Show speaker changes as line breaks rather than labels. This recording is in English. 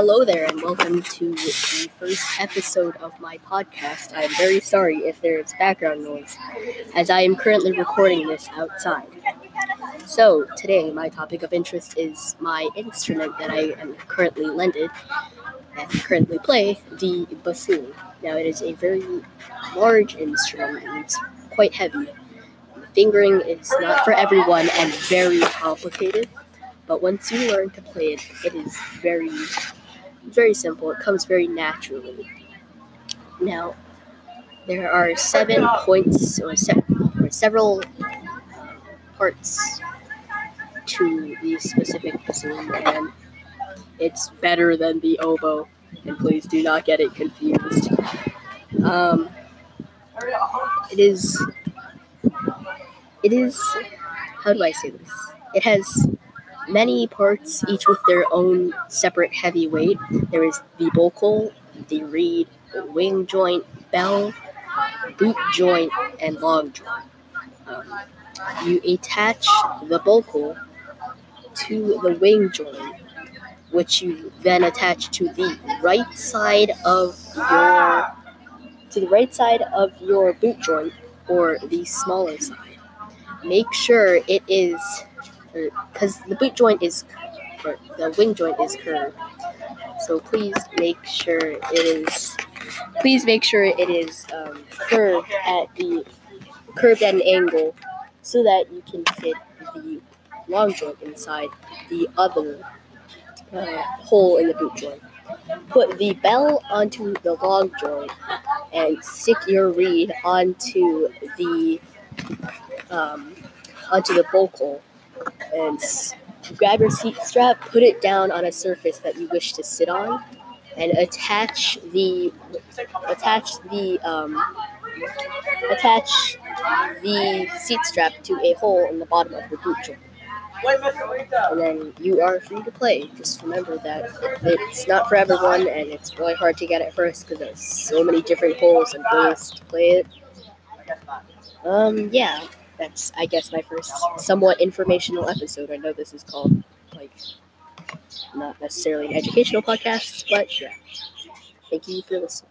Hello there, and welcome to the first episode of my podcast. I'm very sorry if there is background noise, as I am currently recording this outside. So, today, my topic of interest is my instrument that I am currently lended and currently play, the bassoon. Now, it is a very large instrument and it's quite heavy. Fingering is not for everyone and very complicated. But once you learn to play it, it is very, very simple. It comes very naturally. Now, there are seven points or, se- or several parts to the specific bassoon, and it's better than the oboe. And please do not get it confused. Um, it is. It is. How do I say this? It has many parts, each with their own separate heavy weight. There is the bocal, the reed, the wing joint, bell, boot joint, and long joint. Um, you attach the bocal to the wing joint, which you then attach to the right side of your to the right side of your boot joint or the smaller side. Make sure it is because the boot joint is or the wing joint is curved. So please make sure it is please make sure it is um, curved at the curved at an angle so that you can fit the long joint inside the other uh, hole in the boot joint. Put the bell onto the long joint and stick your reed onto the um, onto the bocal and grab your seat strap, put it down on a surface that you wish to sit on, and attach the attach the um, attach the seat strap to a hole in the bottom of the boot joint. And then you are free to play. Just remember that it's not for everyone, and it's really hard to get at first because there's so many different holes and ways to play it. Um, yeah that's I guess my first somewhat informational episode. I know this is called like not necessarily an educational podcast, but yeah. Thank you for listening.